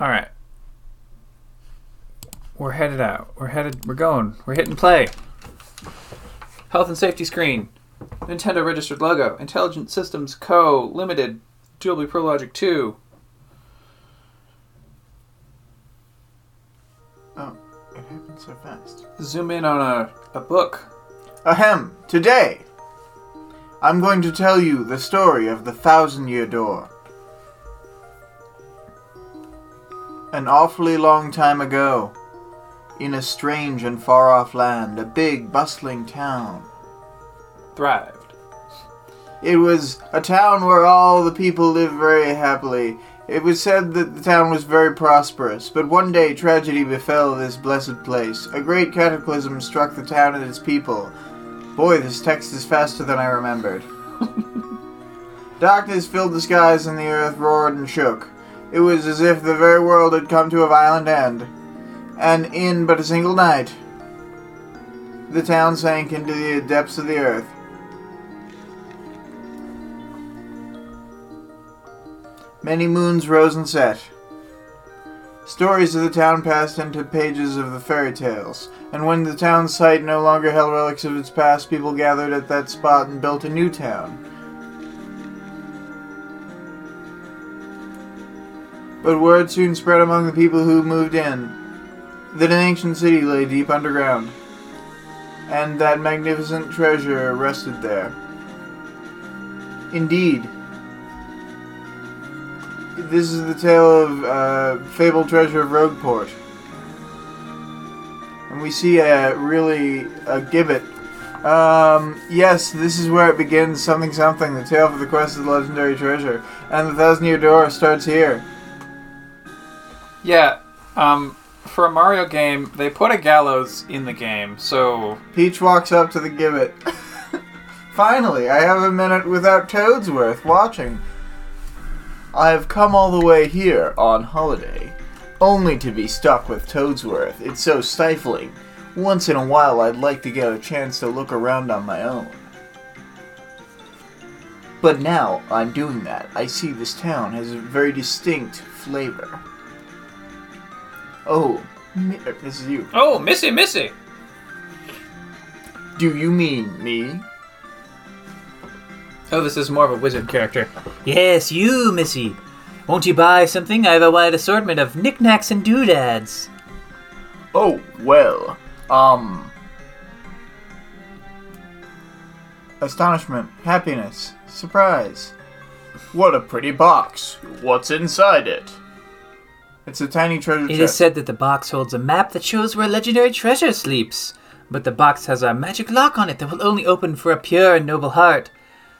All right. We're headed out. We're headed. We're going. We're hitting play. Health and safety screen. Nintendo registered logo. Intelligent Systems Co. Limited. Dolby Pro Logic 2. Oh, it happened so fast. Zoom in on a, a book. Ahem. Today, I'm going to tell you the story of the Thousand Year Door. An awfully long time ago, in a strange and far off land, a big, bustling town. Thrived. It was a town where all the people lived very happily. It was said that the town was very prosperous, but one day tragedy befell this blessed place. A great cataclysm struck the town and its people. Boy, this text is faster than I remembered. Darkness filled the skies and the earth roared and shook. It was as if the very world had come to a violent end. And in but a single night, the town sank into the depths of the earth. Many moons rose and set. Stories of the town passed into pages of the fairy tales, and when the town's site no longer held relics of its past, people gathered at that spot and built a new town. But word soon spread among the people who moved in that an ancient city lay deep underground, and that magnificent treasure rested there. Indeed, this is the tale of uh, fabled treasure of Rogueport. And we see a really a gibbet. Um, yes, this is where it begins. Something, something. The tale for the quest of the legendary treasure, and the thousand year door starts here. Yeah. Um, for a Mario game, they put a gallows in the game, so Peach walks up to the gibbet. Finally, I have a minute without Toadsworth watching. I have come all the way here on holiday, only to be stuck with Toadsworth. It's so stifling. Once in a while, I'd like to get a chance to look around on my own. But now I'm doing that. I see this town has a very distinct flavor. Oh, Mi- uh, this is you. oh, Missy, Missy. Do you mean me? Oh, this is more of a wizard character. Yes, you, Missy. Won't you buy something? I have a wide assortment of knickknacks and doodads. Oh, well, um. Astonishment, happiness, surprise. What a pretty box. What's inside it? It's a tiny treasure It chest. is said that the box holds a map that shows where a legendary treasure sleeps. But the box has a magic lock on it that will only open for a pure and noble heart.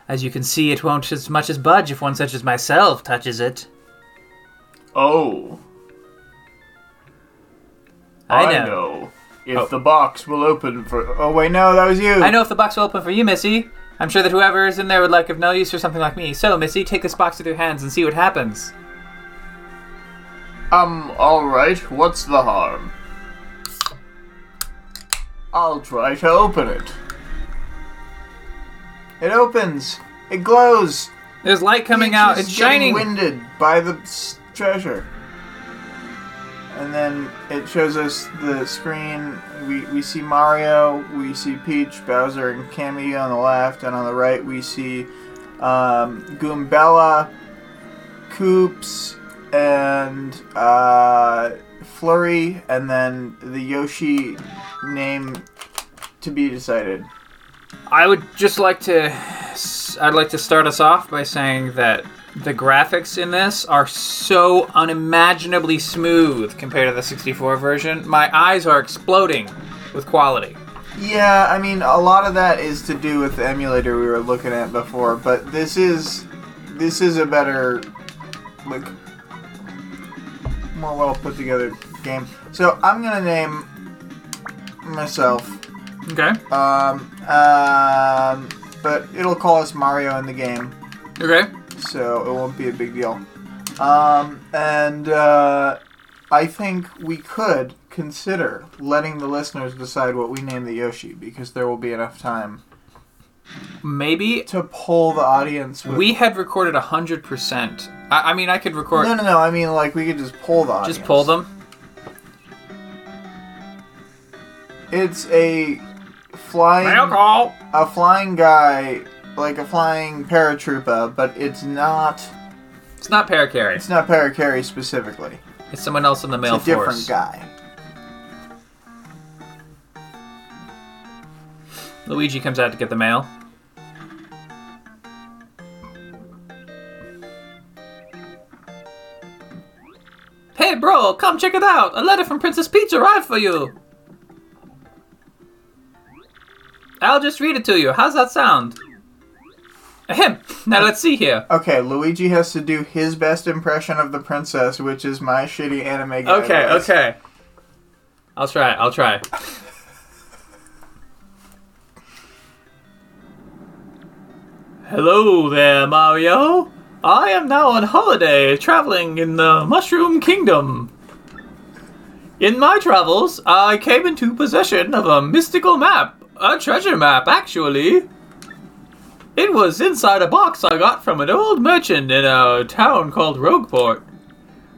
As you can see, it won't as much as budge if one such as myself touches it. oh, I know. If Oh. the box will open for. Oh, wait, no, that was you. I know if the box will open for you, Missy. I'm sure that whoever is in there would like of no use for something like me. So, Missy, take this box with your hands and see what happens. Um, alright, what's the harm? I'll try to open it. It opens! It glows! There's light coming Peach out. It's shining. winded by the s- treasure. And then it shows us the screen. We, we see Mario, we see Peach, Bowser, and Kammy on the left, and on the right we see um, Goombella, Koops, and uh, Flurrie, and then the Yoshi name to be decided. I would just like to. I'd like to start us off by saying that the graphics in this are so unimaginably smooth compared to the 64 version. My eyes are exploding with quality. Yeah, I mean, a lot of that is to do with the emulator we were looking at before, but this is this is a better, like, more well put together game. So I'm gonna name myself, Okay. um, um, but it'll call us Mario in the game, Okay. so it won't be a big deal. Um, and uh, I think we could consider letting the listeners decide what we name the Yoshi because there will be enough time Maybe to pull the audience. With, we had recorded hundred percent. I, I mean, I could record. no, no, no. I mean, like we could just pull the audience. Just pull them. It's a flying, call. a flying guy, like a flying paratrooper, but it's not. It's not Parakarry. It's not Parakarry specifically. It's someone else in the mail It's a different guy. Luigi comes out to get the mail. Hey, bro, come check it out. A letter from Princess Peach arrived for you. I'll just read it to you. How's that sound? Ahem. Now let's see here. Okay, Luigi has to do his best impression of the princess, which is my shitty anime guy. Okay, voice. okay. I'll try. I'll try. Hello there, Mario. I am now on holiday, traveling in the Mushroom Kingdom. In my travels, I came into possession of a mystical map, a treasure map, actually. It was inside a box I got from an old merchant in a town called Rogueport.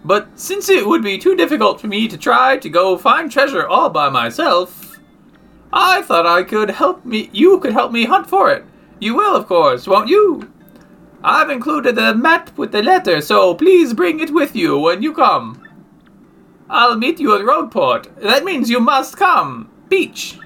But since it would be too difficult for me to try to go find treasure all by myself, I thought I could help me you could help me hunt for it. You will, of course, won't you? I've included the map with the letter, so please bring it with you when you come. I'll meet you at Rogueport. That means you must come. Beach.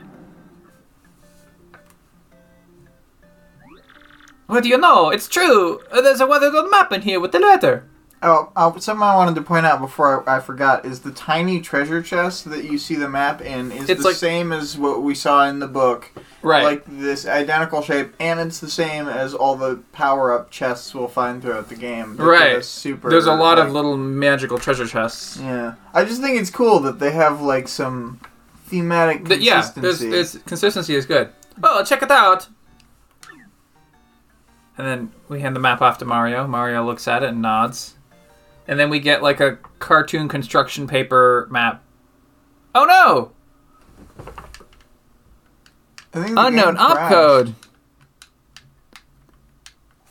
What do you know? It's true. There's a weathered old map in here with the letter. Oh, uh, something I wanted to point out before I, I forgot is the tiny treasure chest that you see the map in is It's the like- same as what we saw in the book. Right. Like this identical shape, and it's the same as all the power up chests we'll find throughout the game. Right. Super. There's a lot of little magical treasure chests. Yeah, I just think it's cool that they have like some thematic Th- yeah, there's, there's consistency is good. Oh, check it out. And then we hand the map off to Mario. Mario looks at it and nods. And then we get like a cartoon construction paper map. Oh no! Unknown opcode.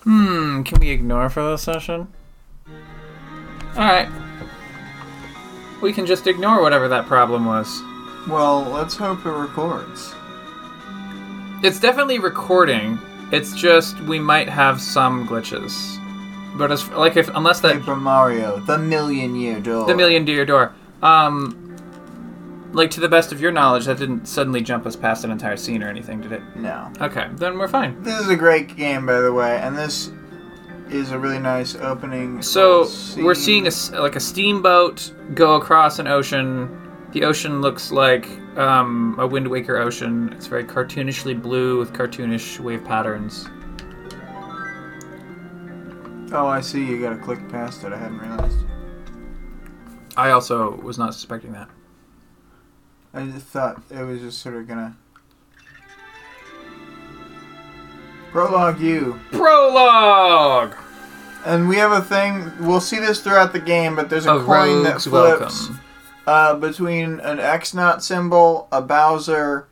Hmm, can we ignore for this session? Alright. We can just ignore whatever that problem was. Well, let's hope it records. It's definitely recording. It's just we might have some glitches. But as like if unless that Paper Mario, the million year door. the million deer door, um, like to the best of your knowledge, that didn't suddenly jump us past an entire scene or anything, did it? No. Okay, then we're fine. This is a great game, by the way, and this is a really nice opening. So little we're seeing a like a steamboat go across an ocean. The ocean looks like um, a Wind Waker ocean. It's very cartoonishly blue with cartoonish wave patterns. Oh, I see. You gotta click past it. I hadn't realized. I also was not suspecting that. I just thought it was just sort of gonna. Prologue you. Prologue. And we have a thing. We'll see this throughout the game, but there's a, A coin that flips uh, between an X-Naut symbol, a Bowser.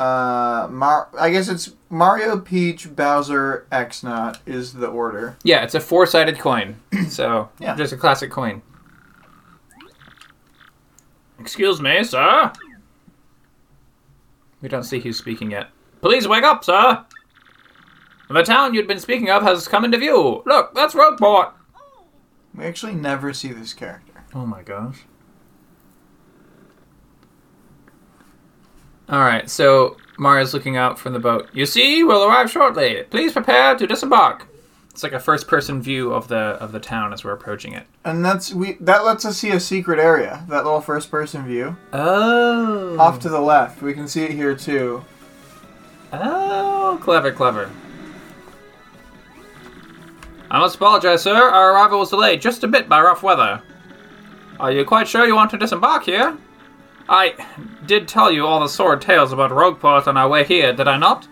Uh, Mar- I guess it's Mario, Peach, Bowser, X-Naut is the order. Yeah, it's a four-sided coin. So Yeah. just a classic coin. Excuse me, sir. We don't see who's speaking yet. Please wake up, sir. The town you'd been speaking of has come into view. Look, that's Rogueport. We actually never see this character. Oh my gosh. Alright, so Mario's looking out from the boat. You see, we'll arrive shortly. Please prepare to disembark. It's like a first person view of the of the town as we're approaching it. And that's we that lets us see a secret area. That little first person view. Oh. Off to the left. We can see it here too. Oh, clever, clever. I must apologize, sir. Our arrival was delayed just a bit by rough weather. Are you quite sure you want to disembark here? I did tell you all the sordid tales about Rogueport on our way here, did I not?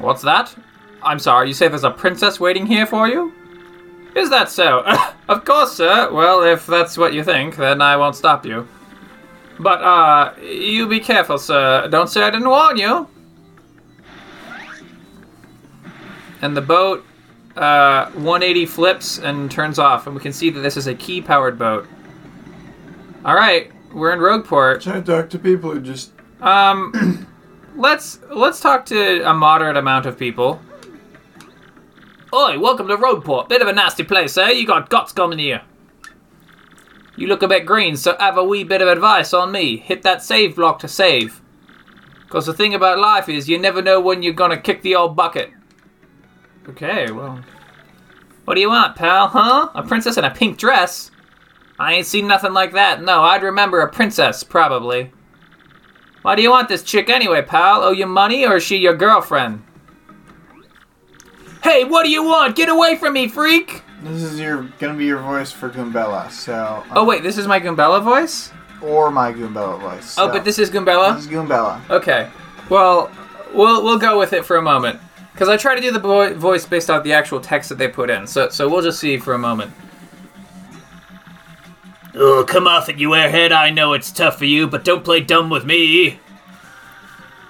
What's that? I'm sorry, you say there's a princess waiting here for you? Is that so? of course, sir. Well, if that's what you think, then I won't stop you. But uh, you be careful, sir. Don't say I didn't warn you. And the boat uh, 180 flips and turns off, and we can see that this is a key-powered boat. All right, we're in Rogueport. Try to talk to people who just. Um, let's let's talk to a moderate amount of people. Oi, welcome to Rogueport. Bit of a nasty place, eh? You got guts coming here. You look a bit green, so have a wee bit of advice on me. Hit that save block to save. Because the thing about life is you never know when you're gonna kick the old bucket. Okay, well. What do you want, pal, huh? A princess in a pink dress? I ain't seen nothing like that. No, I'd remember a princess, probably. Why do you want this chick anyway, pal? Owe you money or is she your girlfriend? Hey, what do you want? Get away from me, freak! This is your gonna be your voice for Goombella. So. Um, oh, wait, this is my Goombella voice? Or my Goombella voice. Oh, but this is Goombella? This is Goombella. Okay. Well, we'll we'll go with it for a moment because I try to do the vo- voice based off the actual text that they put in. So so we'll just see for a moment. Oh, come off it, you airhead. I know it's tough for you, but don't play dumb with me.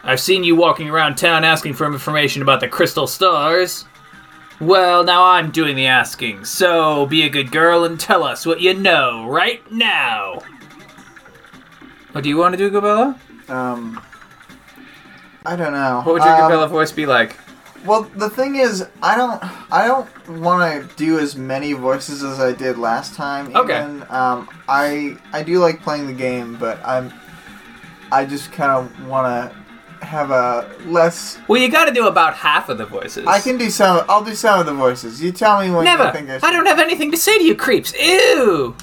I've seen you walking around town asking for information about the crystal stars. Well, now I'm doing the asking, so be a good girl and tell us what you know right now. What do you want to do, Goombella? Um. I don't know. What would your Um, Goombella voice be like? Well, the thing is, I don't, I don't want to do as many voices as I did last time. Okay. Even. Um, I, I do like playing the game, but I'm, I just kind of want to have a less. Well, you got to do about half of the voices. I can do some. I'll do some of the voices. You tell me when Never. you think I, I, don't have anything to say to you, creeps. Ew.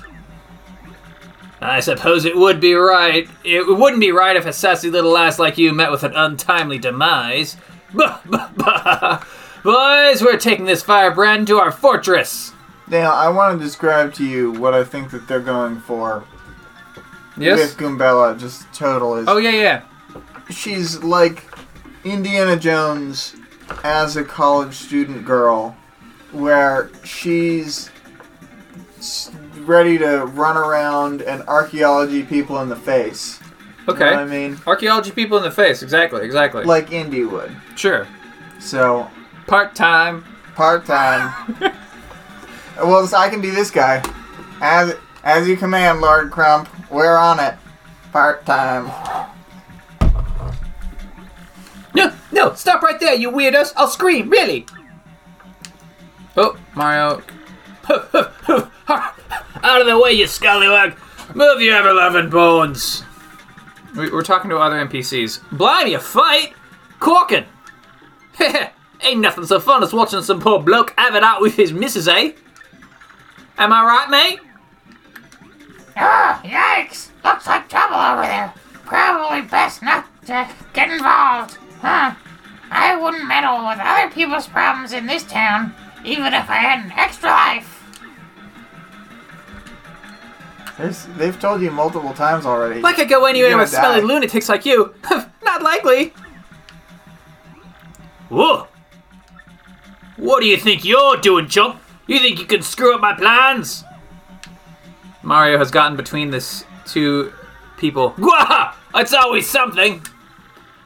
I suppose it would be right. It wouldn't be right if a sassy little ass like you met with an untimely demise. Bah, bah, bah. Boys, we're taking this firebrand to our fortress. Now, I want to describe to you what I think that they're going for with Goombella. Just total is. Oh yeah, yeah. she's like Indiana Jones as a college student girl, where she's ready to run around and archaeology people in the face. You know Okay. I mean? Archaeology people in the face. Exactly. Exactly. Like Indy would. sure. So, Part time. part time. well, so I can be this guy. As as you command, Lord Crump. We're on it. Part time. No, no, stop right there, you weirdos! I'll scream, really! Oh, Mario. Out of the way, you scallywag! Move your ever loving bones! We- We're talking to other NPCs. Blimey, a fight? Corkin! Ain't nothing so fun as watching some poor bloke have it out with his missus, eh? Am I right, mate? Oh, yikes! Looks like trouble over there. Probably best not to get involved. Huh? I wouldn't meddle with other people's problems in this town, even if I had an extra life. There's, they've told you multiple times already. Like I go anywhere with gonna smelly die. lunatics like you. Not likely. Whoa. What do you think you're doing, chump? You think you can screw up my plans? Mario has gotten between this two people. Gwah! It's always something.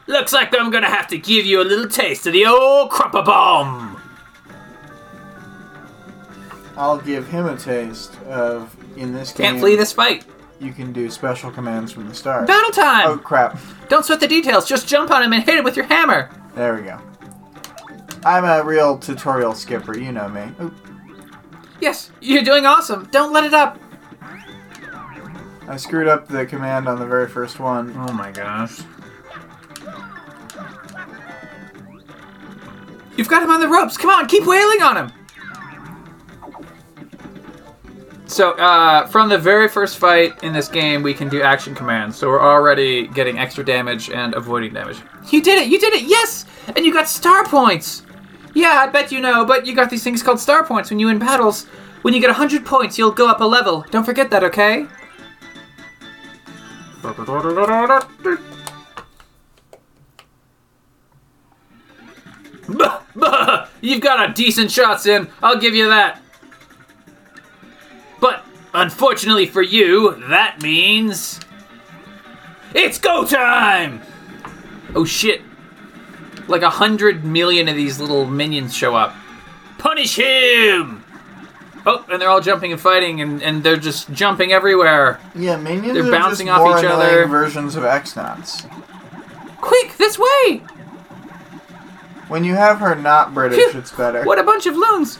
Looks like I'm gonna have to give you a little taste of the old crupper bomb. I'll give him a taste of in this game. Can't flee this fight. You can do special commands from the start. Battle time! Oh crap! Don't sweat the details. Just jump on him and hit him with your hammer. There we go. I'm a real tutorial skipper. You know me. Oop, Yes, you're doing awesome. Don't let it up. I screwed up the command on the very first one. Oh my gosh. You've got him on the ropes. Come on, keep wailing on him. So, uh, from the very first fight in this game, we can do action commands. So we're already getting extra damage and avoiding damage. You did it! You did it! Yes! And you got star points! Yeah, I bet you know, but you got these things called star points when you win battles. When you get 100 points, you'll go up a level. Don't forget that, okay? You've got a decent shots in, I'll give you that. But unfortunately for you, that means It's go time! Oh shit. Like a hundred million of these little minions show up. Punish him! Oh, and they're all jumping and fighting, and, and they're just jumping everywhere. Yeah, minions They're are bouncing just off more each other. versions of X-Nauts. Quick, this way! When you have her not British, Phew. it's better. What a bunch of loons!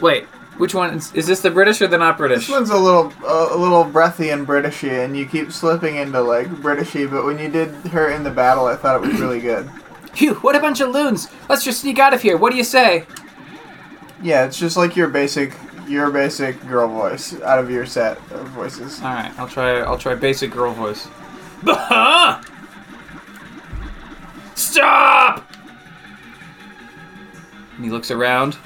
Wait, which one is, is this? The British or the not British? This one's a little a, a little breathy and Britishy, and you keep slipping into like Britishy. But when you did her in the battle, I thought it was really good. Phew! What a bunch of loons! Let's just sneak out of here. What do you say? Yeah, it's just like your basic your basic girl voice out of your set of voices. All right, I'll try. I'll try basic girl voice. Bah! Stop! And he looks around.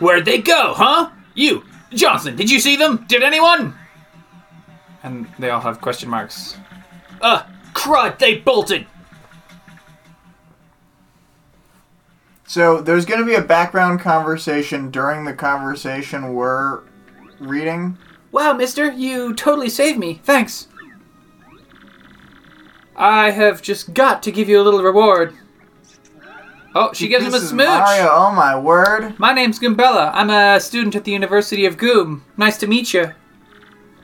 Where'd they go, huh? You, Johnson, did you see them? Did anyone? And they all have question marks. Uh, crud, they bolted! So there's going to be a background conversation during the conversation we're reading. Wow, mister, you totally saved me. Thanks. I have just got to give you a little reward. Oh, she gives him a smooch. Mario, oh my word! My name's Goombella. I'm a student at the University of Goom. Nice to meet you.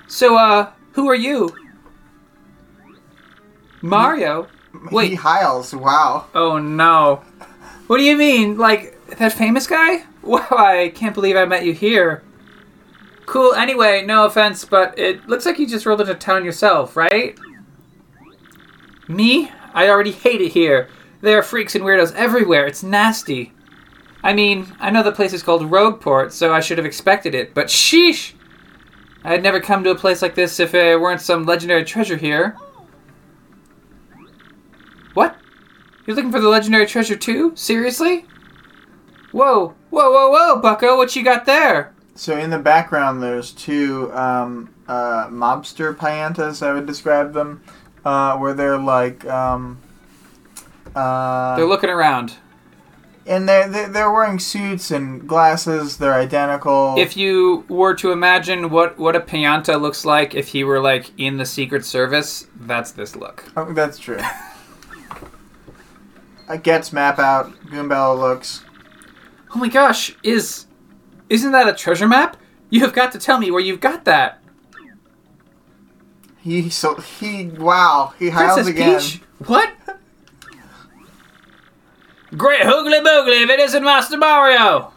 So, uh, who are you? Mario? He Wait. hiles. Wow. Oh no. What do you mean? Like, that famous guy? Wow, I can't believe I met you here. Cool, anyway, no offense, but it looks like you just rolled into town yourself, right? Me? I already hate it here. There are freaks and weirdos everywhere. It's nasty. I mean, I know the place is called Rogueport, so I should have expected it, but sheesh! I'd never come to a place like this if there weren't some legendary treasure here. What? You're looking for the legendary treasure too? Seriously? Whoa, whoa, whoa, whoa, Bucko, what you got there? So in the background, there's two um, uh, mobster piantas. I would describe them, uh, where they're like, um, uh, They're looking around. and they're they're they're wearing suits and glasses. They're identical. If you were to imagine what what a Pianta looks like if he were like in the Secret Service, that's this look. oh, that's true. I gets map out. Goombella looks. Oh my gosh, is isn't that a treasure map? You have got to tell me where you've got that. He so he wow he hiles Princess again. Peach? What? Great hoogly boogly if it isn't Master Mario!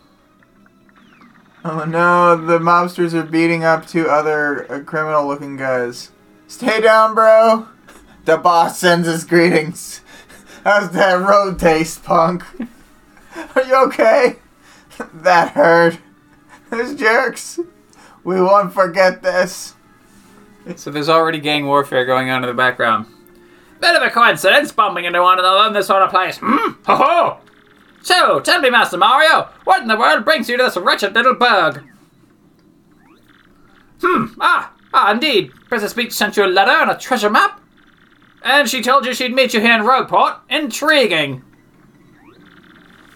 Oh no, the mobsters are beating up two other uh, criminal-looking guys. Stay down, bro. The boss sends his greetings. How's that road taste, punk? Are you okay? that hurt. Those jerks. We won't forget this. So there's already gang warfare going on in the background. Bit of a coincidence bumping into one another in this sort of place. Hmm? Ho ho! So, tell me, Master Mario, what in the world brings you to this wretched little burg? Hmm, ah, ah, indeed. Princess Peach sent you a letter and a treasure map? And she told you she'd meet you here in Rogueport? Intriguing.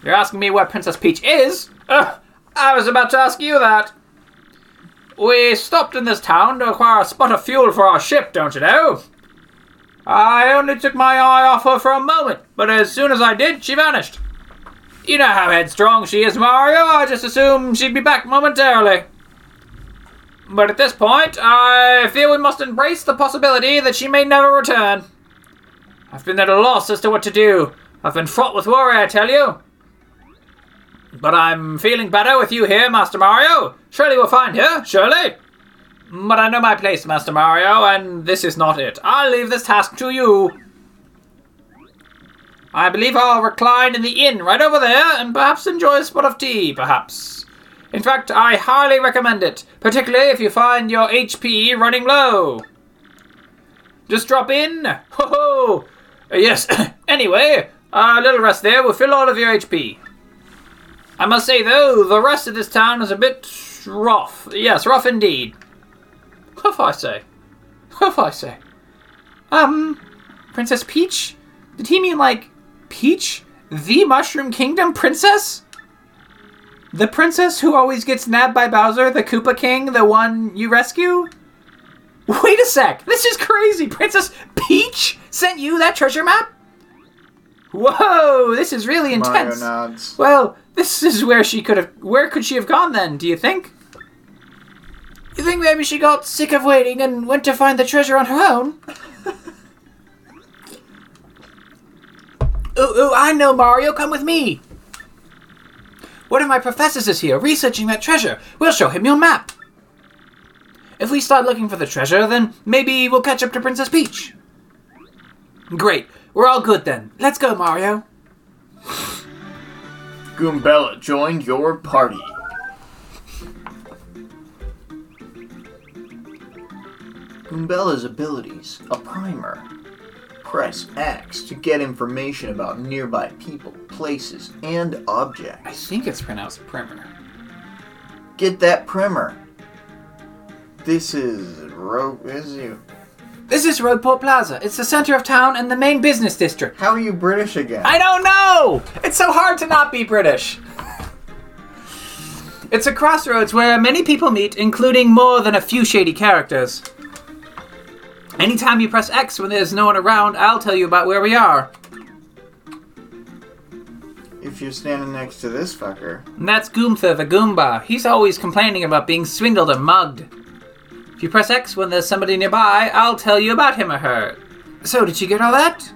You're asking me where Princess Peach is? Ugh, I was about to ask you that. We stopped in this town to acquire a spot of fuel for our ship, don't you know? I only took my eye off her for a moment, but as soon as I did, she vanished. You know how headstrong she is, Mario. I just assumed she'd be back momentarily. But at this point, I feel we must embrace the possibility that she may never return. I've been at a loss as to what to do. I've been fraught with worry, I tell you. But I'm feeling better with you here, Master Mario. Surely we'll find her, surely. But I know my place, Master Mario, and this is not it. I'll leave this task to you. I believe I'll recline in the inn right over there and perhaps enjoy a spot of tea, perhaps. In fact, I highly recommend it, particularly if you find your HP running low. Just drop in. Ho ho! Yes, anyway, a little rest there will fill all of your HP. I must say, though, the rest of this town is a bit rough. Yes, rough indeed. Huff, I say. Huff, I say. Um, Princess Peach? Did he mean like Peach, the Mushroom Kingdom princess? The princess who always gets nabbed by Bowser, the Koopa King, the one you rescue? Wait a sec! This is crazy! Princess Peach sent you that treasure map? Whoa, this is really intense. Well, this is where she could have. Where could she have gone then, do you think? You think maybe she got sick of waiting and went to find the treasure on her own? ooh, ooh, I know, Mario, come with me. One of my professors is here researching that treasure. We'll show him your map. If we start looking for the treasure, then maybe we'll catch up to Princess Peach. Great. We're all good then. Let's go, Mario. Goombella joined your party. Goombella's abilities, a primer. Press X to get information about nearby people, places, and objects. I think it's pronounced primer. Get that primer. This is Ro. This is you. This is Rogueport Plaza. It's the center of town and the main business district. How are you British again? I don't know! It's so hard to not be British. It's a crossroads where many people meet, including more than a few shady characters. Anytime you press X when there's no one around, I'll tell you about where we are. if you're standing next to this fucker. And that's Goomtha the Goomba. He's always complaining about being swindled or mugged. If you press X when there's somebody nearby, I'll tell you about him or her. So, did you get all that?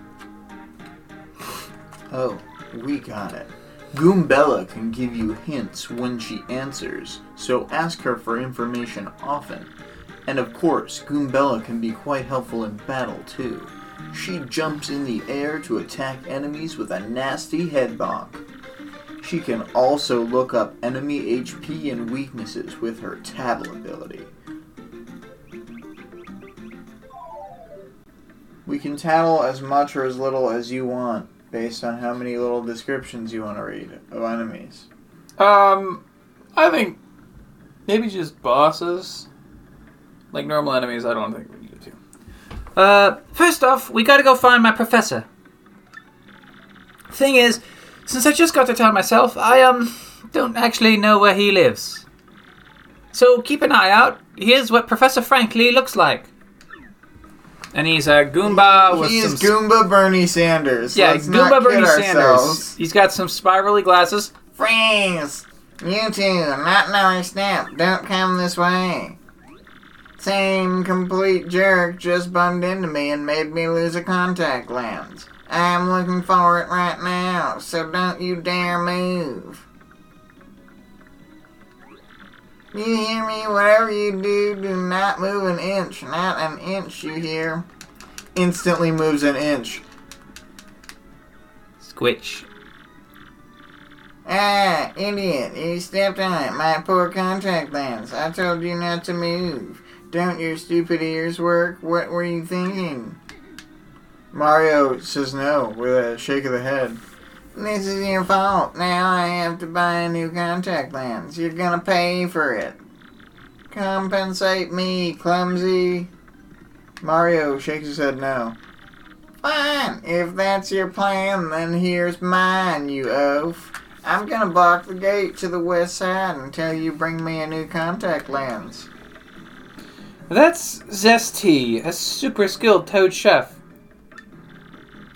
Oh, we got it. Goombella can give you hints when she answers, so ask her for information often. And of course, Goombella can be quite helpful in battle too. She jumps in the air to attack enemies with a nasty head bonk. She can also look up enemy HP and weaknesses with her tattle ability. We can tattle as much or as little as you want, based on how many little descriptions you want to read of enemies. Um, I think maybe just bosses. Like normal enemies, I don't think we need to. Uh, first off, we gotta go find my professor. Thing is, since I just got to town myself, I, um, don't actually know where he lives. So keep an eye out. Here's what Professor Frankly looks like. And he's a Goomba with he some is Goomba Bernie Sanders. yeah, Let's not Goomba Bernie Sanders. He's got some spirally glasses. Freeze! You two, not another step. Don't come this way. Same complete jerk just bumped into me and made me lose a contact lens. I'm looking for it right now, so don't you dare move. You hear me? Whatever you do, do not move an inch. Not an inch, you hear? Instantly moves an inch. Squitch. Ah, idiot, you stepped on it. My poor contact lens. I told you not to move. Don't your stupid ears work? What were you thinking? Mario says no with a shake of the head. This is your fault. Now I have to buy a new contact lens. You're gonna pay for it. Compensate me, clumsy. Mario shakes his head no. Fine, if that's your plan, then here's mine, you oaf. I'm gonna block the gate to the west side until you bring me a new contact lens. That's Zesty, a super skilled toad chef.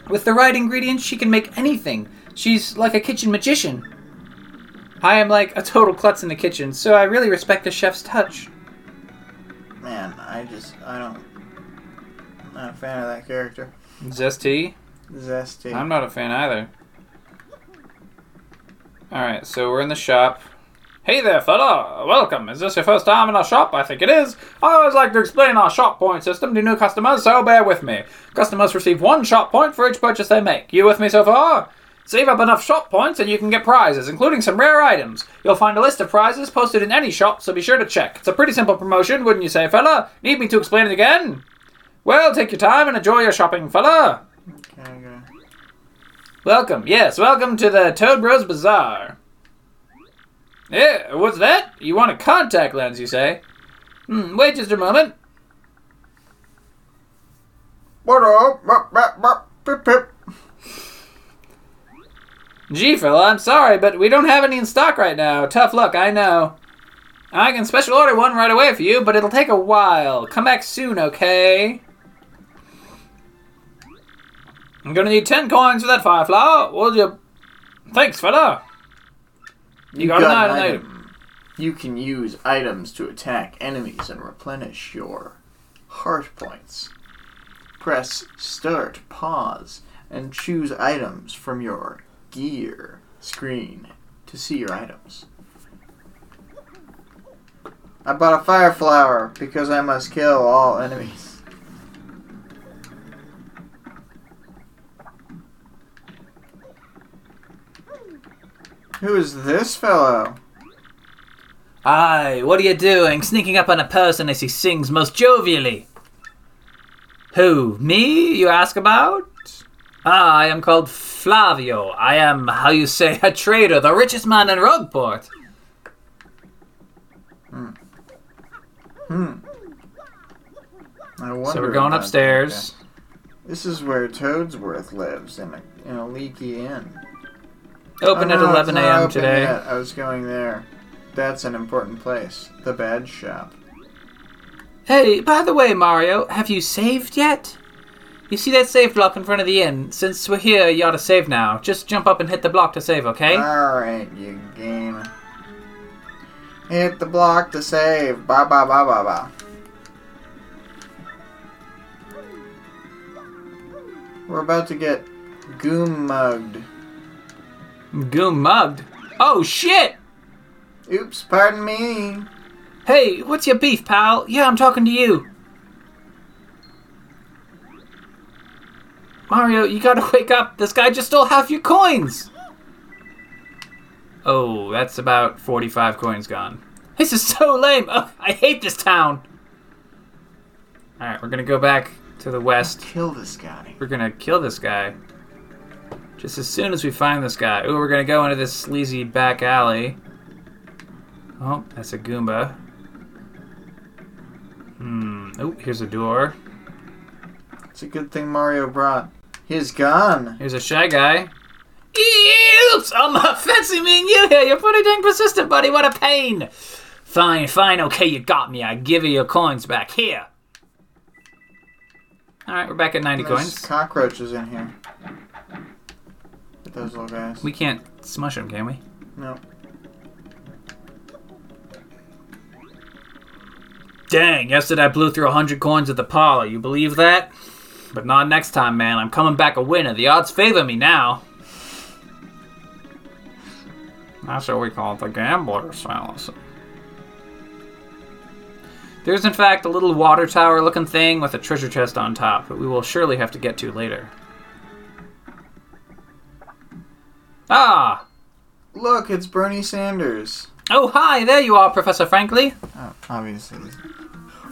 With the right ingredients, she can make anything. She's like a kitchen magician. I am like a total klutz in the kitchen, so I really respect the chef's touch. Man, I just, I don't, I'm not a fan of that character. Zesty? Zesty. I'm not a fan either. Alright, so we're in the shop. Hey there, fella! Welcome! Is this your first time in our shop? I think it is. I always like to explain our shop point system to new customers, so bear with me. Customers receive one shop point for each purchase they make. You with me so far? Save up enough shop points and you can get prizes, including some rare items. You'll find a list of prizes posted in any shop, so be sure to check. It's a pretty simple promotion, wouldn't you say, fella? Need me to explain it again? Well, take your time and enjoy your shopping, fella. Okay, okay. Welcome, yes, welcome to the Toad Bros Bazaar. Yeah, what's that? You want a contact lens, you say? Hmm, wait just a moment. What up? Bop, bop, bop, pip, pip. Gee, fella, I'm sorry, but we don't have any in stock right now. Tough luck, I know. I can special order one right away for you, but it'll take a while. Come back soon, okay? I'm gonna need 10 coins for that fireflower. Will you? Thanks, fella. You, got, an item. item. You can use items to attack enemies and replenish your heart points. Press start, pause, and choose items from your gear screen to see your items. I bought a fire flower because I must kill all enemies. Who is this fellow? Aye, what are you doing? Sneaking up on a person as he sings most jovially. Who? Me? You ask about? Ah, I am called Flavio. I am, how you say, a trader, the richest man in Rogueport. Hmm. I wonder So we're going upstairs. that. This is where Toadsworth lives in a in a leaky inn. Open Oh, at no, 11 a.m. today. yet. I was going there. That's an important place. The badge shop. Hey, by the way, Mario, have you saved yet? You see that save block in front of the inn? Since we're here, you ought to save now. Just jump up and hit the block to save, okay? Alright, you game. Hit the block to save. Ba ba ba ba ba. We're about to get goom mugged. Goom mugged. Oh, shit! Oops, pardon me. Hey, what's your beef, pal? Yeah, I'm talking to you. Mario, you gotta wake up. This guy just stole half your coins. Oh, that's about 45 coins gone. This is so lame. Ugh, I hate this town. Alright, we're gonna go back to the west. Kill this guy. We're gonna kill this guy. Just as soon as we find this guy. Ooh, we're gonna go into this sleazy back alley. Oh, that's a Goomba. Hmm. Oh, here's a door. It's a good thing Mario brought his gun. Here's a shy guy. Oops! I'm fancy meeting you here. You're pretty dang persistent, buddy. What a pain. Fine, fine. Okay, you got me. I give you your coins back. Here. Alright, we're back at 90 There's coins. cockroaches in here. Get those little guys. We can't smush him, can we? no. Dang, yesterday I blew through 100 coins at the parlor. You believe that? But not next time, man. I'm coming back a winner. The odds favor me now. That's what we call it, the gambler's fallacy. There's, in fact, a little water tower looking thing with a treasure chest on top that we will surely have to get to later. Ah! Look, it's Bernie Sanders. Oh, hi. There you are, Professor Frankly. Oh, obviously.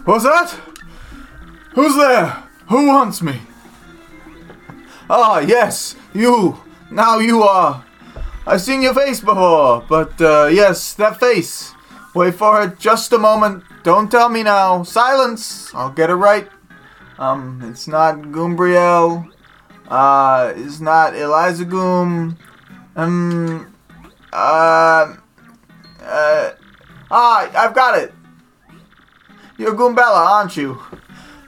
What's that? Who's there? Who wants me? Ah, yes, you. Now you are. I've seen your face before, but uh, yes, that face. Wait for it just a moment. Don't tell me now. Silence. I'll get it right. Um, it's not Goombriel. Uh, it's not Eliza Goom. Um, uh, uh, ah, I've got it. You're Goombella, aren't you?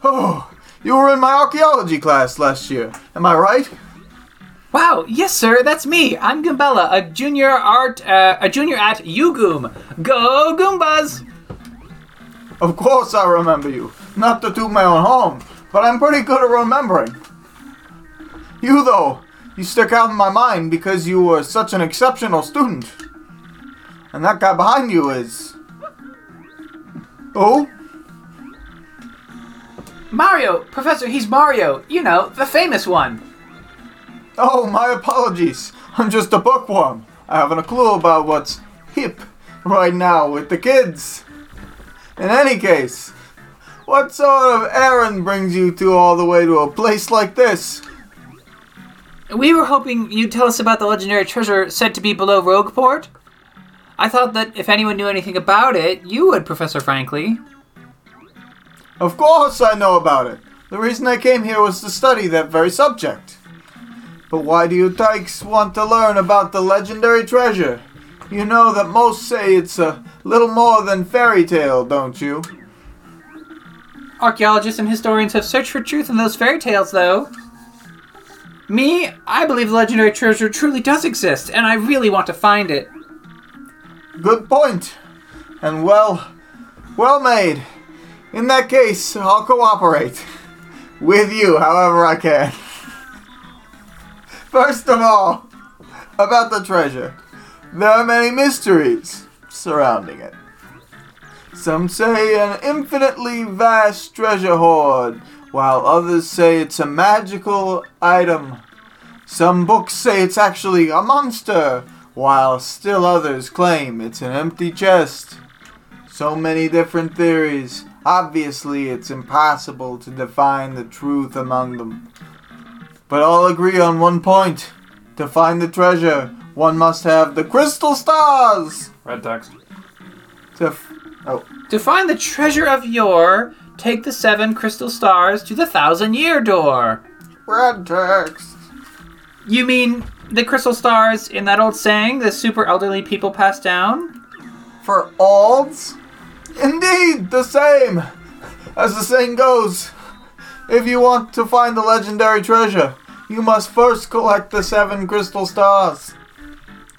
Oh, you were in my archaeology class last year. Am I right? Wow, yes, sir, that's me. I'm Goombella, a junior art, uh, a junior at UGoom. Go Goombas! Of course I remember you. Not to toot my own horn, but I'm pretty good at remembering. You, though, you stick out in my mind because you were such an exceptional student. And that guy behind you is. Oh? Mario, Professor, he's Mario. You know, the famous one. Oh, my apologies. I'm just a bookworm. I haven't a clue about what's hip right now with the kids. In any case, what sort of errand brings you two all the way to a place like this? We were hoping you'd tell us about the legendary treasure said to be below Rogueport. I thought that if anyone knew anything about it, you would, Professor Frankly. Of course I know about it. The reason I came here was to study that very subject. But why do you tykes want to learn about the legendary treasure? You know that most say it's a little more than fairy tale, don't you? Archaeologists and historians have searched for truth in those fairy tales, though. Me, I believe the legendary treasure truly does exist, and I really want to find it. Good point. And well, well made. In that case, I'll cooperate. With you, however I can. First of all, about the treasure. There are many mysteries surrounding it. Some say an infinitely vast treasure hoard, while others say it's a magical item. Some books say it's actually a monster, while still others claim it's an empty chest. So many different theories. Obviously, it's impossible to define the truth among them. But all agree on one point. To find the treasure, one must have the crystal stars. Red text. To f- oh, To find the treasure of yore, take the seven crystal stars to the thousand year door. red text. You mean the crystal stars in that old saying the super elderly people pass down? For olds? Indeed, the same. As the saying goes, if you want to find the legendary treasure, you must first collect the seven crystal stars.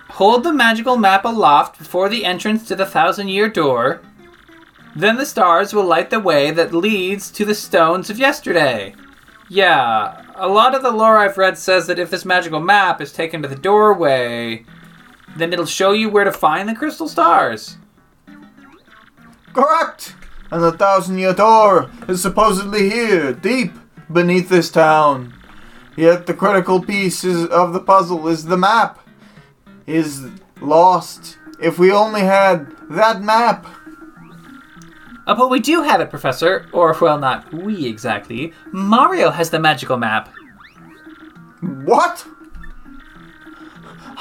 Hold the magical map aloft before the entrance to the thousand year door. Then the stars will light the way that leads to the stones of yesterday. Yeah, a lot of the lore I've read says that if this magical map is taken to the doorway, then it'll show you where to find the crystal stars. Correct! And the thousand year door is supposedly here, deep beneath this town. Yet the critical piece is, of the puzzle is the map. Is lost. If we only had that map. Uh, but we do have it, Professor. Or, well, not we exactly. Mario has the magical map. What?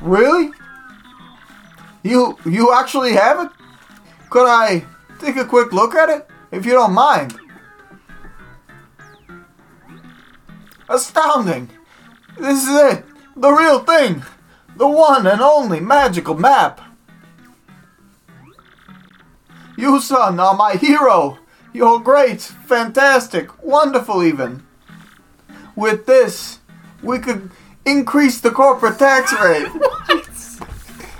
really? You you actually have it? Could I take a quick look at it, if you don't mind? Astounding! This is it, the real thing, the one and only magical map. You, son, are my hero. You're great, fantastic, wonderful, even. With this, we could increase the corporate tax rate.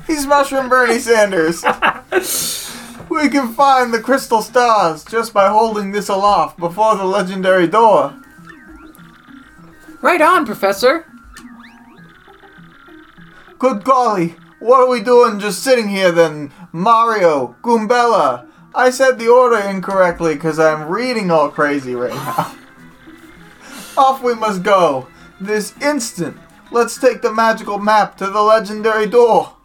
He's Mushroom Bernie Sanders. we can find the crystal stars just by holding this aloft before the legendary door. Right on, Professor. Good golly, what are we doing just sitting here then? Mario, Goombella. I said the order incorrectly because I'm reading all crazy right now. Off we must go. This instant. Let's take the magical map to the legendary door.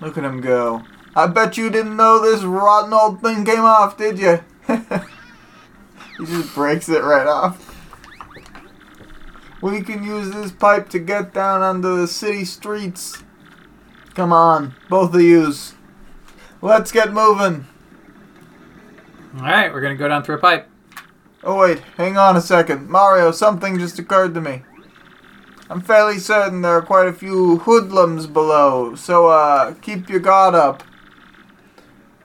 Look at him go. I bet you didn't know this rotten old thing came off, did you? he just breaks it right off. We can use this pipe to get down onto the city streets. Come on, both of yous. Let's get moving. Alright, we're gonna go down through a pipe. Oh wait, hang on a second. Mario, something just occurred to me. I'm fairly certain there are quite a few hoodlums below, so uh keep your guard up.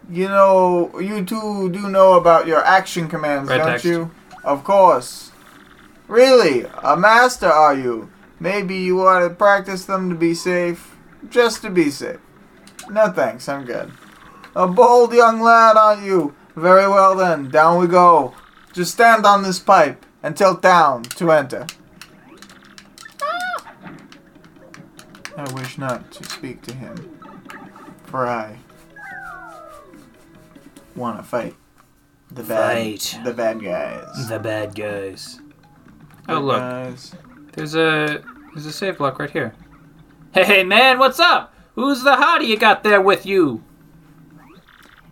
You know, you two do know about your action commands, Red don't text. you? Of course. Really? A master are you? Maybe you want to practice them to be safe? Just to be safe. No thanks, I'm good. A bold young lad, aren't you? Very well then, down we go. Just stand on this pipe and tilt down to enter. I wish not to speak to him, for I want to fight the bad, Fight. the bad guys. The bad guys. Oh, look. guys. There's a there's a save block right here. Hey man, what's up? Who's the hottie you got there with you?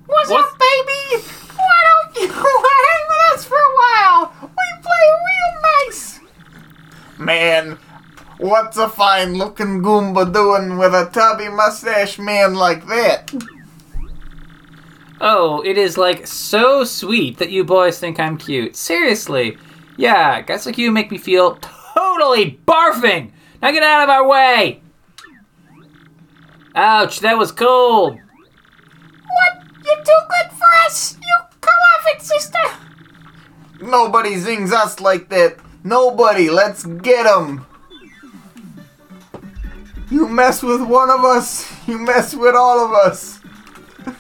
What's What? up, baby? Why don't you hang with us for a while? We play real nice. Man, what's a fine looking Goomba doing with a tubby mustache man like that? Oh, it is like so sweet that you boys think I'm cute. Seriously. Yeah, guys like you make me feel totally barfing. Now get out of our way. Ouch, that was cold. What? You're too good for us. You come off it, sister. Nobody zings us like that. Nobody. Let's get 'em. You mess with one of us, you mess with all of us.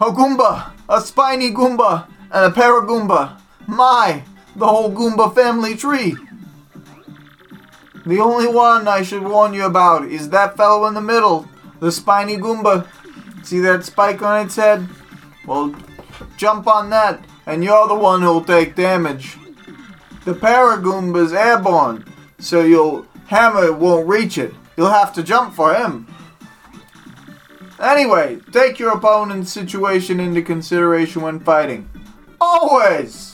A Goomba, a spiny Goomba, and a Paragoomba. My, the whole Goomba family tree. The only one I should warn you about is that fellow in the middle, the spiny Goomba. See that spike on its head? Well, jump on that, and you're the one who'll take damage. The Paragoomba's airborne, so your hammer won't reach it. You'll have to jump for him. Anyway, take your opponent's situation into consideration when fighting. Always!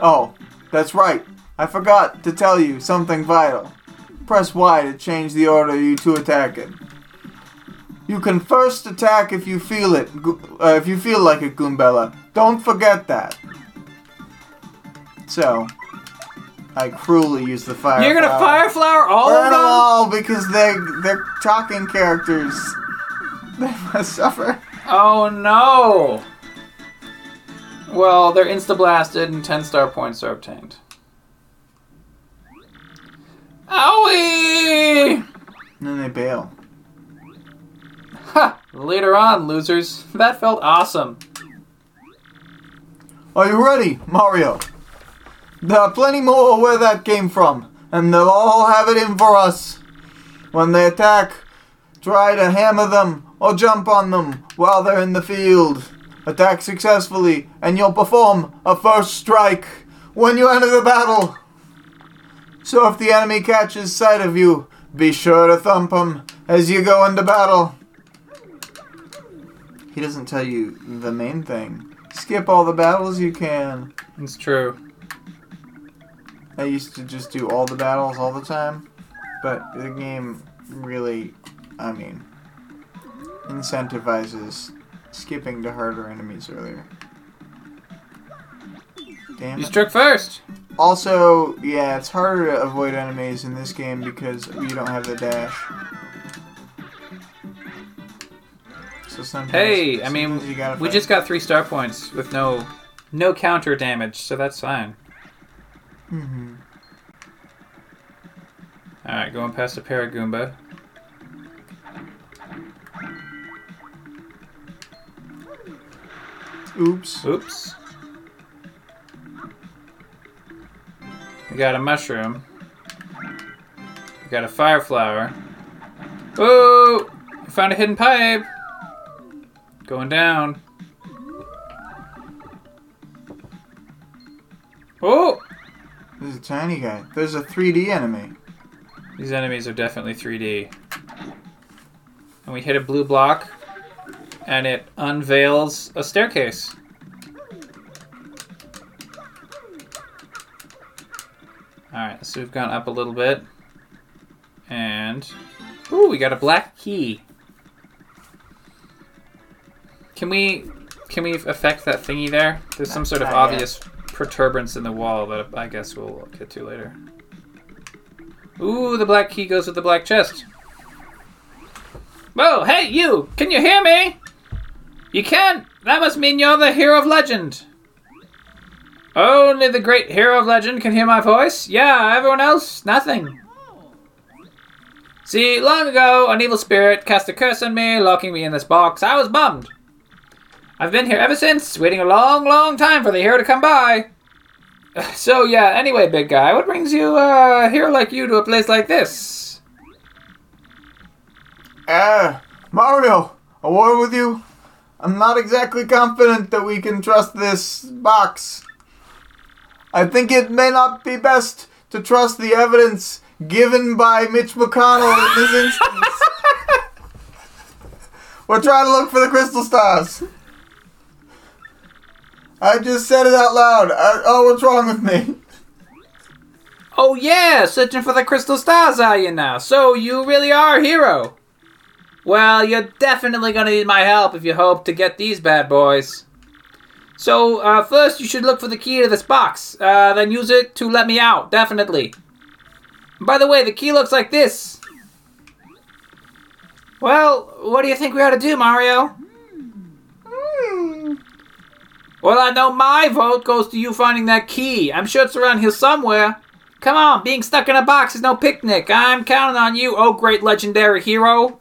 Oh, that's right. I forgot to tell you something vital. Press Y to change the order you two attack it. You can first attack if you feel it, uh, if you feel like it, Goombella. Don't forget that. So, I cruelly use the fire. You're gonna flower. fire flower all Burn of them all because they they're talking characters. They must suffer. Oh no! Well, they're insta blasted and 10 star points are obtained. Owie! And then they bail. Ha! Later on, losers. That felt awesome. Are you ready, Mario? There are plenty more where that came from, and they'll all have it in for us. When they attack, try to hammer them or jump on them while they're in the field. Attack successfully, and you'll perform a first strike when you enter the battle. So if the enemy catches sight of you, be sure to thump him as you go into battle. He doesn't tell you the main thing. Skip all the battles you can. It's true. I used to just do all the battles all the time, but the game really, I mean, incentivizes skipping to harder enemies earlier. Damn You it. struck first. Also, yeah, it's harder to avoid enemies in this game because you don't have the dash. So sometimes, Hey, I mean, we just got three star points with no no counter damage, so that's fine. Mhm. Alright, going past the Paragoomba. Oops. Oops. We got a mushroom. We got a fire flower. Whoa! I found a hidden pipe. Going down. Oh! There's a tiny guy. There's a 3D enemy. These enemies are definitely 3D. And we hit a blue block, and it unveils a staircase. Alright, so we've gone up a little bit. And. Ooh, we got a black key. Can we. Can we affect that thingy there? There's some sort of obvious protuberance in the wall that I guess we'll get to later. Ooh, the black key goes with the black chest. Whoa, hey, you! Can you hear me? You can't! That must mean you're the hero of legend. Only the great hero of legend can hear my voice? Yeah, everyone else, nothing. See, long ago, an evil spirit cast a curse on me, locking me in this box. I was bummed. I've been here ever since, waiting a long, long time for the hero to come by. So, yeah, anyway, big guy, what brings you, uh, a hero like you to a place like this? Ah, Mario, a war with you? I'm not exactly confident that we can trust this box. I think it may not be best to trust the evidence given by Mitch McConnell in this instance. We're trying to look for the crystal stars. I just said it out loud. I, oh, what's wrong with me? Oh, yeah, searching for the crystal stars, are you now? So, you really are a hero. Well, you're definitely gonna need my help if you hope to get these bad boys. So, uh, first you should look for the key to this box. Uh, then use it to let me out, definitely. By the way, the key looks like this. Well, what do you think we ought to do, Mario? Well, I know my vote goes to you finding that key. I'm sure it's around here somewhere. Come on, being stuck in a box is no picnic. I'm counting on you, oh great legendary hero.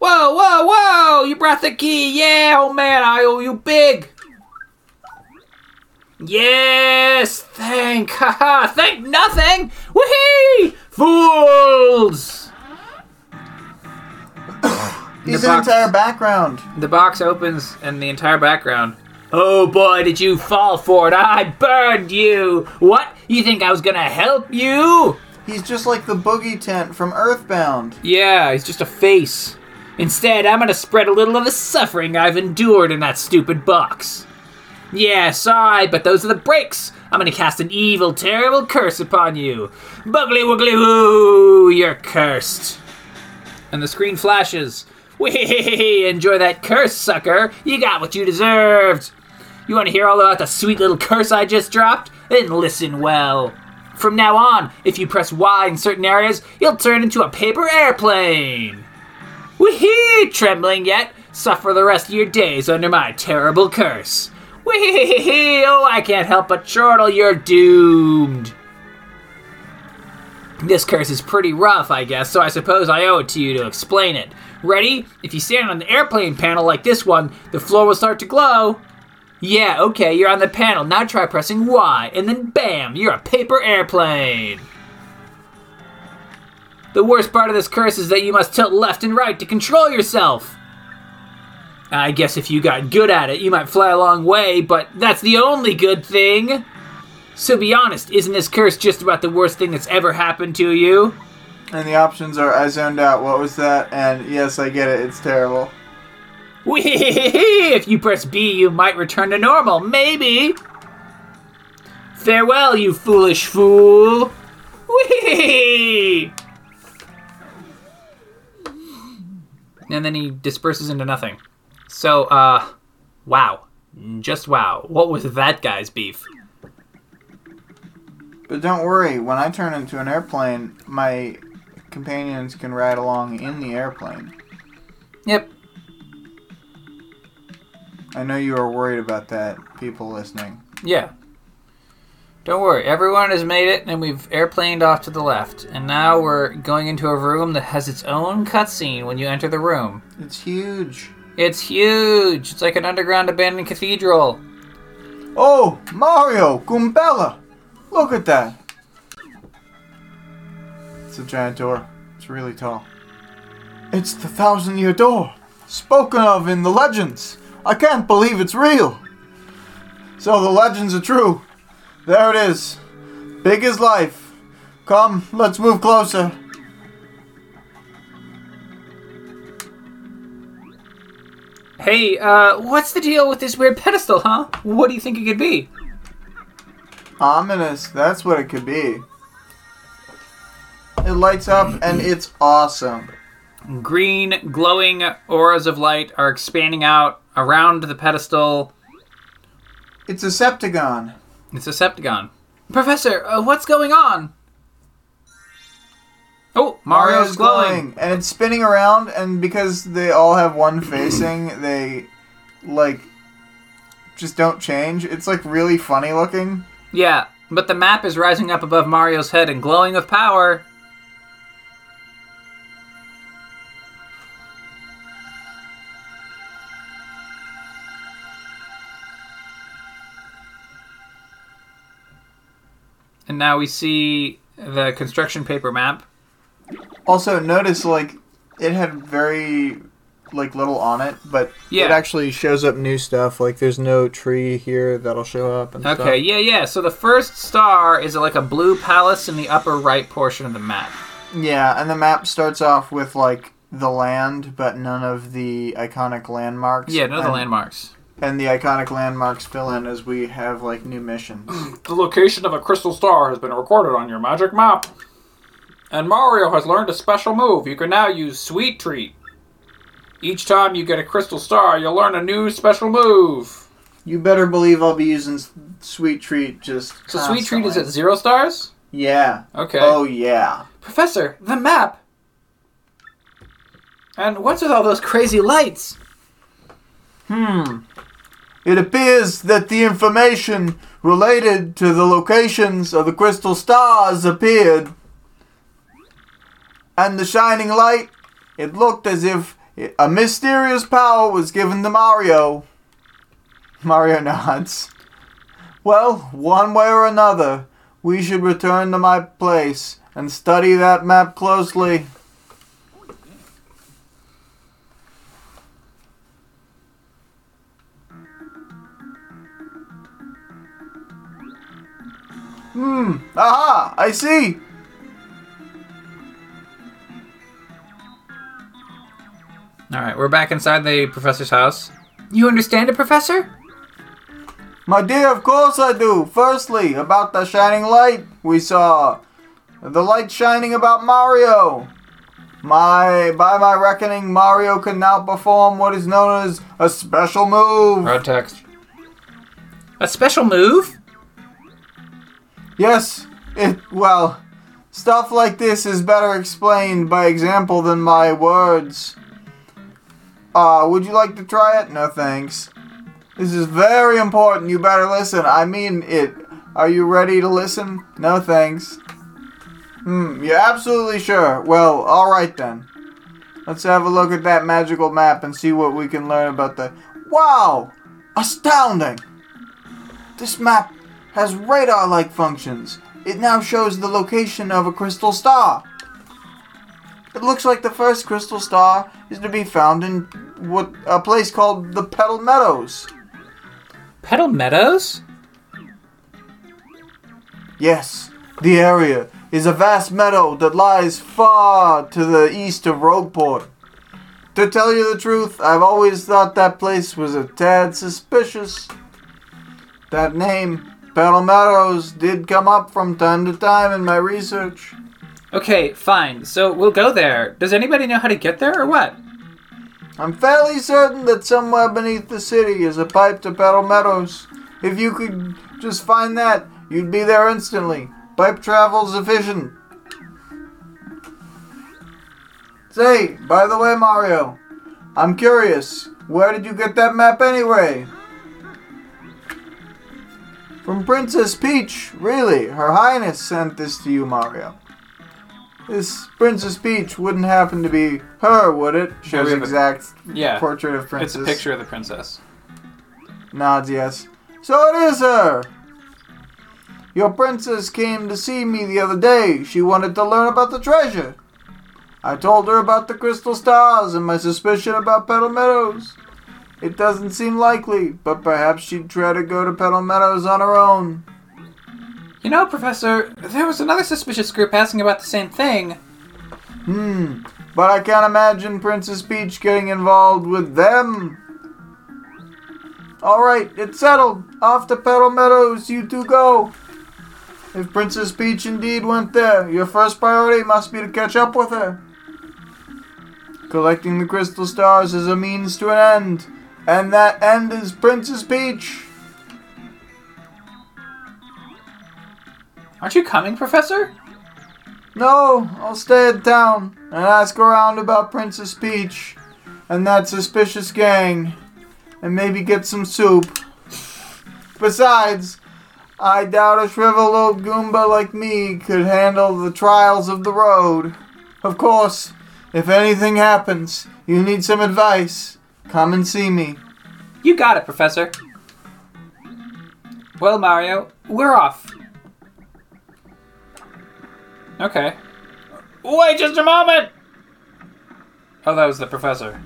Whoa, whoa, whoa! You brought the key! Yeah, oh man, I owe you big! Yes! Thank, haha, thank nothing! Whee! Fools! He's The an box- entire background. The box opens and the entire background. Oh boy, did you fall for it! I burned you! What? You think I was gonna help you? He's just like the Boogey Tent from Earthbound. Yeah, he's just a face. Instead, I'm gonna spread a little of the suffering I've endured in that stupid box. Yeah, sorry, but those are the breaks. I'm gonna cast an evil, terrible curse upon you. Buggly wuggly woo, you're cursed. And the screen flashes. Whee! Enjoy that curse, sucker. You got what you deserved. You want to hear all about the sweet little curse I just dropped? Then listen well. From now on, if you press Y in certain areas, you'll turn into a paper airplane. Whee! Trembling yet? Suffer the rest of your days under my terrible curse. Whee! Oh, I can't help but chortle. You're doomed. This curse is pretty rough, I guess, so I suppose I owe it to you to explain it. Ready? If you stand on the airplane panel like this one, the floor will start to glow. Yeah, okay, you're on the panel. Now try pressing Y, and then bam, you're a paper airplane. The worst part of this curse is that you must tilt left and right to control yourself. I guess if you got good at it, you might fly a long way, but that's the only good thing. So be honest, isn't this curse just about the worst thing that's ever happened to you? And the options are I zoned out, what was that? And yes, I get it, it's terrible. Whee! If you press B, you might return to normal. Maybe. Farewell, you foolish fool. Whee! And then he disperses into nothing. So, uh, wow. Just wow. What was that guy's beef? But don't worry, when I turn into an airplane, my companions can ride along in the airplane. Yep. I know you are worried about that, people listening. Yeah. Don't worry, everyone has made it, and we've airplaned off to the left. And now we're going into a room that has its own cutscene when you enter the room. It's huge. It's huge. It's like an underground abandoned cathedral. Oh, Mario, Goombella! Look at that! It's a giant door. It's really tall. It's the thousand year door! Spoken of in the legends! I can't believe it's real! So the legends are true. There it is. Big as life. Come, let's move closer. Hey, uh, what's the deal with this weird pedestal, huh? What do you think it could be? Ominous, that's what it could be. It lights up and it's awesome. Green, glowing auras of light are expanding out around the pedestal. It's a Septagon. It's a Septagon. Professor, uh, what's going on? Oh, Mario's, glowing. and it's spinning around. And because they all have one facing, they like just don't change. It's like really funny looking. Yeah, but the map is rising up above Mario's head and glowing with power. Now we see the construction paper map. Also, notice like it had very like little on it, but Yeah. it actually shows up new stuff. Like there's no tree here that'll show up. And Okay, stuff. yeah, yeah. So the first star is like a blue palace in the upper right portion of the map. Yeah, and the map starts off with like the land, but none of the iconic landmarks. Yeah, none of the landmarks. And the iconic landmarks fill in as we have like new missions. The location of a crystal star has been recorded on your magic map. And Mario has learned a special move. You can now use Sweet Treat. Each time you get a crystal star, you'll learn a new special move. You better believe I'll be using s- Sweet Treat just. So Sweet Treat is at constantly. zero stars? Yeah. Okay. Oh yeah. Professor, the map! And what's with all those Crazy lights. Hmm. It appears that the information related to the locations of the crystal stars appeared. And the shining light, it looked as if a mysterious power was given to Mario. Mario nods. Well, one way or another, we should return to my place and study that map closely. Hmm. Aha! I see! All right, we're back inside the professor's house. You understand it, Professor? My dear, of course I do. Firstly, about the shining light we saw. The light shining about Mario. My, by my reckoning, Mario can now perform what is known as a special move. Red text. A special move? Yes, it, well, stuff like this is better explained by example than my words. Uh, would you like to try it? No thanks. This is very important. You better listen. I mean it. Are you ready to listen? No thanks. Hmm, you're absolutely sure. Well, alright then. Let's have a look at that magical map and see what we can learn about the. Wow! Astounding! This map has radar like functions. It now shows the location of a crystal star. It looks like the first crystal star is to be found in what a place called the Petal Meadows. Petal Meadows? Yes, the area is a vast meadow that lies far to the east of Rogueport. To tell you the truth, I've always thought that place was a tad suspicious. That name, Petal Meadows, did come up from time to time in my research. Okay, fine. So we'll go there. Does anybody know how to get there or what? I'm fairly certain that somewhere beneath the city is a pipe to Petal Meadows. If you could just find that, you'd be there instantly. Pipe travel's efficient. Say, by the way, Mario, I'm curious. Where did you get that map anyway? From Princess Peach, really. Her Highness sent this to you, Mario. This Princess Peach wouldn't happen to be her, would it? Shows a- exact Yeah. portrait of princess. It's a picture of the princess. Nods yes. So it is her. Your princess came to see me the other day. She wanted to learn about the treasure. I told her about the crystal stars and my suspicion about Petal Meadows. It doesn't seem likely, but perhaps she'd try to go to Petal Meadows on her own. You know, Professor, there was another suspicious group asking about the same thing. Hmm, but I can't imagine Princess Peach getting involved with them. Alright, it's settled. Off to Petal Meadows, you two go. If Princess Peach indeed went there, your first priority must be to catch up with her. Collecting the crystal stars is a means to an end, and that end is Princess Peach. Aren't you coming, Professor? No, I'll stay in town and ask around about Princess Peach and that suspicious gang, and maybe get some soup. Besides, I doubt a shriveled old Goomba like me could handle the trials of the road. Of course, if anything happens, you need some advice, come and see me. You got it, Professor. Well, Mario, we're off. Okay. Wait just a moment! Oh, that was the professor.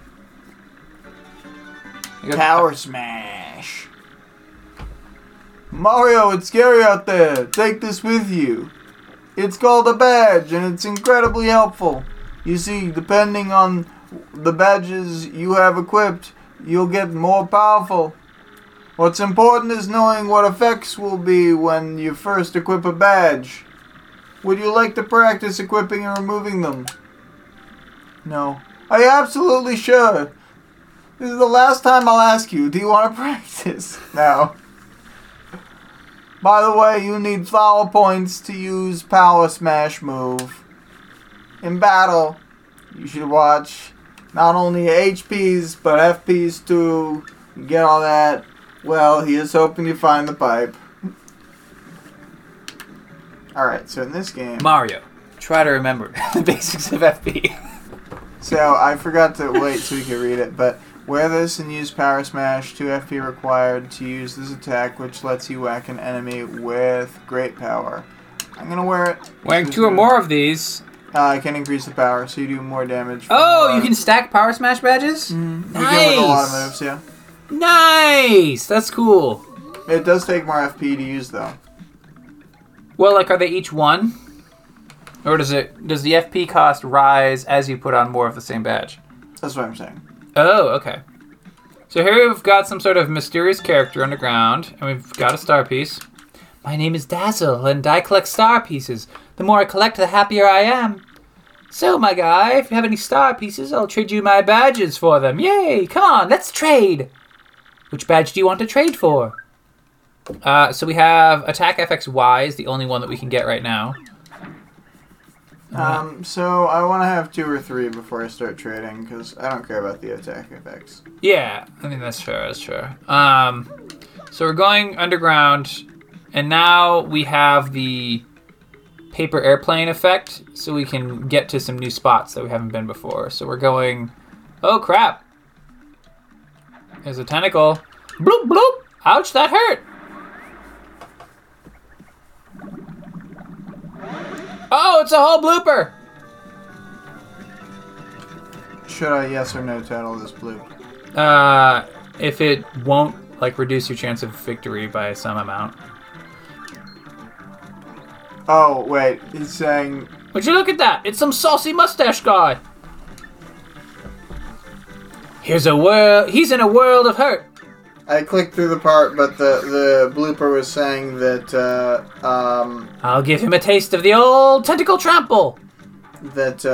Power Smash. Mario, it's scary out there. Take this with you. It's called a badge and it's incredibly helpful. You see, depending on the badges you have equipped, you'll get more powerful. What's important is knowing what effects will be when you first equip a badge. Would you like to practice equipping and removing them? No. Are you absolutely sure? This is the last time I'll ask you. Do you want to practice? No. By the way, you need flower points to use Power Smash move. In battle, you should watch not only HPs but FPs too. Get all that. Well, he is hoping you find the pipe. Alright, so in this game. Mario, try to remember the basics of FP. So I forgot to wait so we could read it, but wear this and use Power Smash. 2 FP required to use this attack, which lets you whack an enemy with great power. I'm gonna wear it. Wearing two or more of these. Uh, I can increase the power, so you do more damage. Oh, more- you can stack Power Smash badges? You can with a lot of Nice! moves, yeah. Nice! That's cool. It does take more FP to use, though. Well, like, are they each one? Or does it does the FP cost rise as you put on more of the same badge? That's what I'm saying. Oh, okay. So here we've got some sort of mysterious character underground, and we've got a star piece. My name is Dazzle, and I collect star pieces. The more I collect, the happier I am. So, my guy, if you have any star pieces, I'll trade you my badges for them. Yay! Come on, let's trade! Which badge do you want to trade for? Uh, so we have Attack FXY is the only one that we can get right now. Um, so I want to have two or three before I start trading, because I don't care about the attack effects. Yeah, I think that's fair. That's fair. Um, so we're going underground, and now we have the paper airplane effect, so we can get to some new spots that we haven't been before. So we're going. Oh crap! There's a tentacle. Bloop bloop! Ouch! That hurt. Oh, it's a whole blooper. Should I yes or no title this blue? Uh, if it won't like reduce your chance of victory by some amount. Oh, wait. He's saying Would you look at that? It's some saucy mustache guy. Here's a world. He's in a world of hurt. I clicked through the part, but the, the blooper was saying that uh, um, I'll give him a taste of the old tentacle trample. that uh,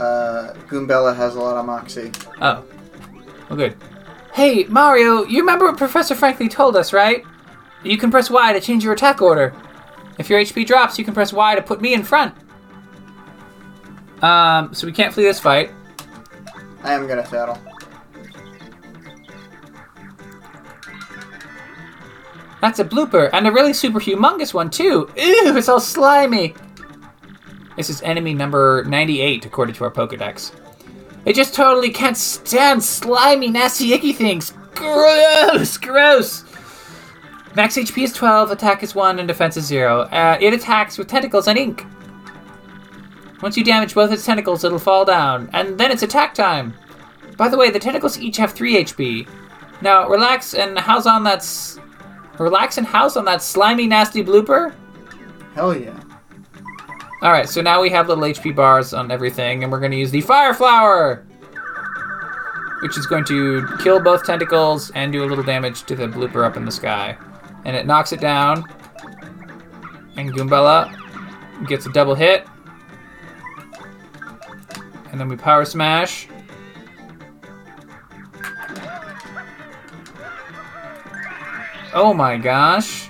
uh, Goombella has a lot of moxie. Oh, well, good. Hey, Mario, you remember what Professor Frankly told us, right? You can press Y to change your attack order. If your HP drops, you can press Y to put me in front. Um, so we can't flee this fight. I am gonna tattle. That's a blooper, and a really super humongous one, too. Ew, it's all slimy. This is enemy number 98, according to our Pokedex. It just totally can't stand slimy, nasty, icky things. Gross, gross. Max HP is 12, attack is 1, and defense is 0. Uh, it attacks with tentacles and ink. Once you damage both its tentacles, it'll fall down, and then it's attack time. By the way, the tentacles each have 3 HP. Now, relax and house on that s- Relax and house on that slimy, nasty blooper. Hell yeah. All right, so now we have little HP bars on everything, and we're going to use the Fire Flower, which is going to kill both tentacles and do a little damage to the blooper up in the sky. And it knocks it down, and Goombella gets a double hit. And then we Power Smash. Oh my gosh.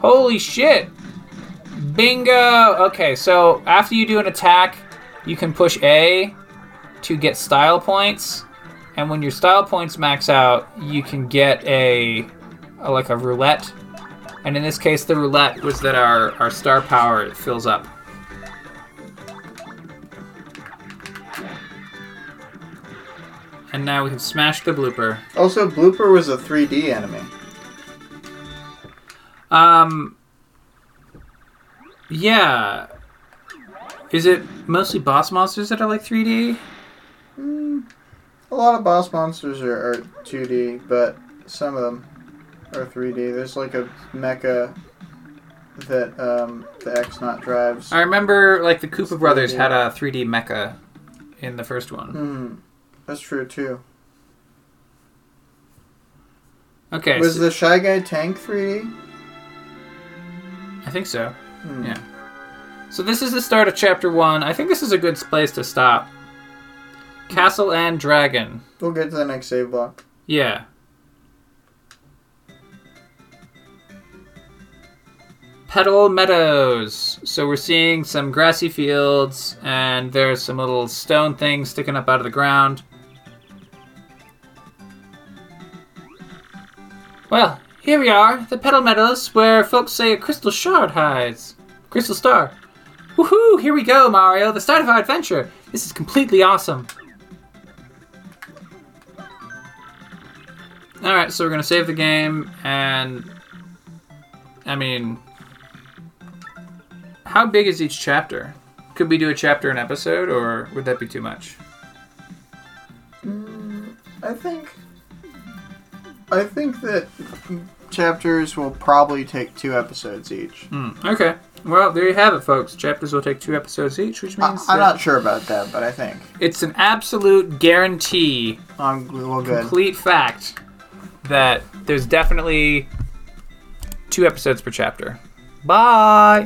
Holy shit! Bingo! Okay, so after you do an attack, you can push A to get style points, and when your style points max out, you can get a, a like a roulette. And in this case, the roulette was that our, our star power fills up. And now we have smashed the blooper. Also, blooper was a 3D enemy. Um. Yeah. Is it mostly boss monsters that are like 3D? A lot of boss monsters are, are 2D, but some of them are 3D. There's like a mecha that um, the X-Naut drives. I remember like the Koopa Brothers 3D. had a 3D mecha in the first one. Hmm. That's true too. Okay, Was so- the Shy Guy tank 3D? I think so. Hmm. Yeah. So this is the start of chapter one. I think this is a good place to stop. Castle and Dragon. We'll get to the next save block. Yeah. Petal Meadows. So we're seeing some grassy fields, and there's some little stone things sticking up out of the ground. Well, here we are, the Petal Meadows, where folks say a crystal shard hides. Crystal star. Woohoo! Here we go, Mario, the start of our adventure. This is completely awesome. Alright, so we're gonna save the game, and. I mean. How big is each chapter? Could we do a chapter an episode, or would that be too much? I think. I think that chapters will probably take two episodes each. Hmm, okay. Well, there you have it, folks. Chapters will take two episodes each, which means I'm not sure about that, but I think it's an absolute guarantee, I'm well good. complete fact, that there's definitely two episodes per chapter. Bye!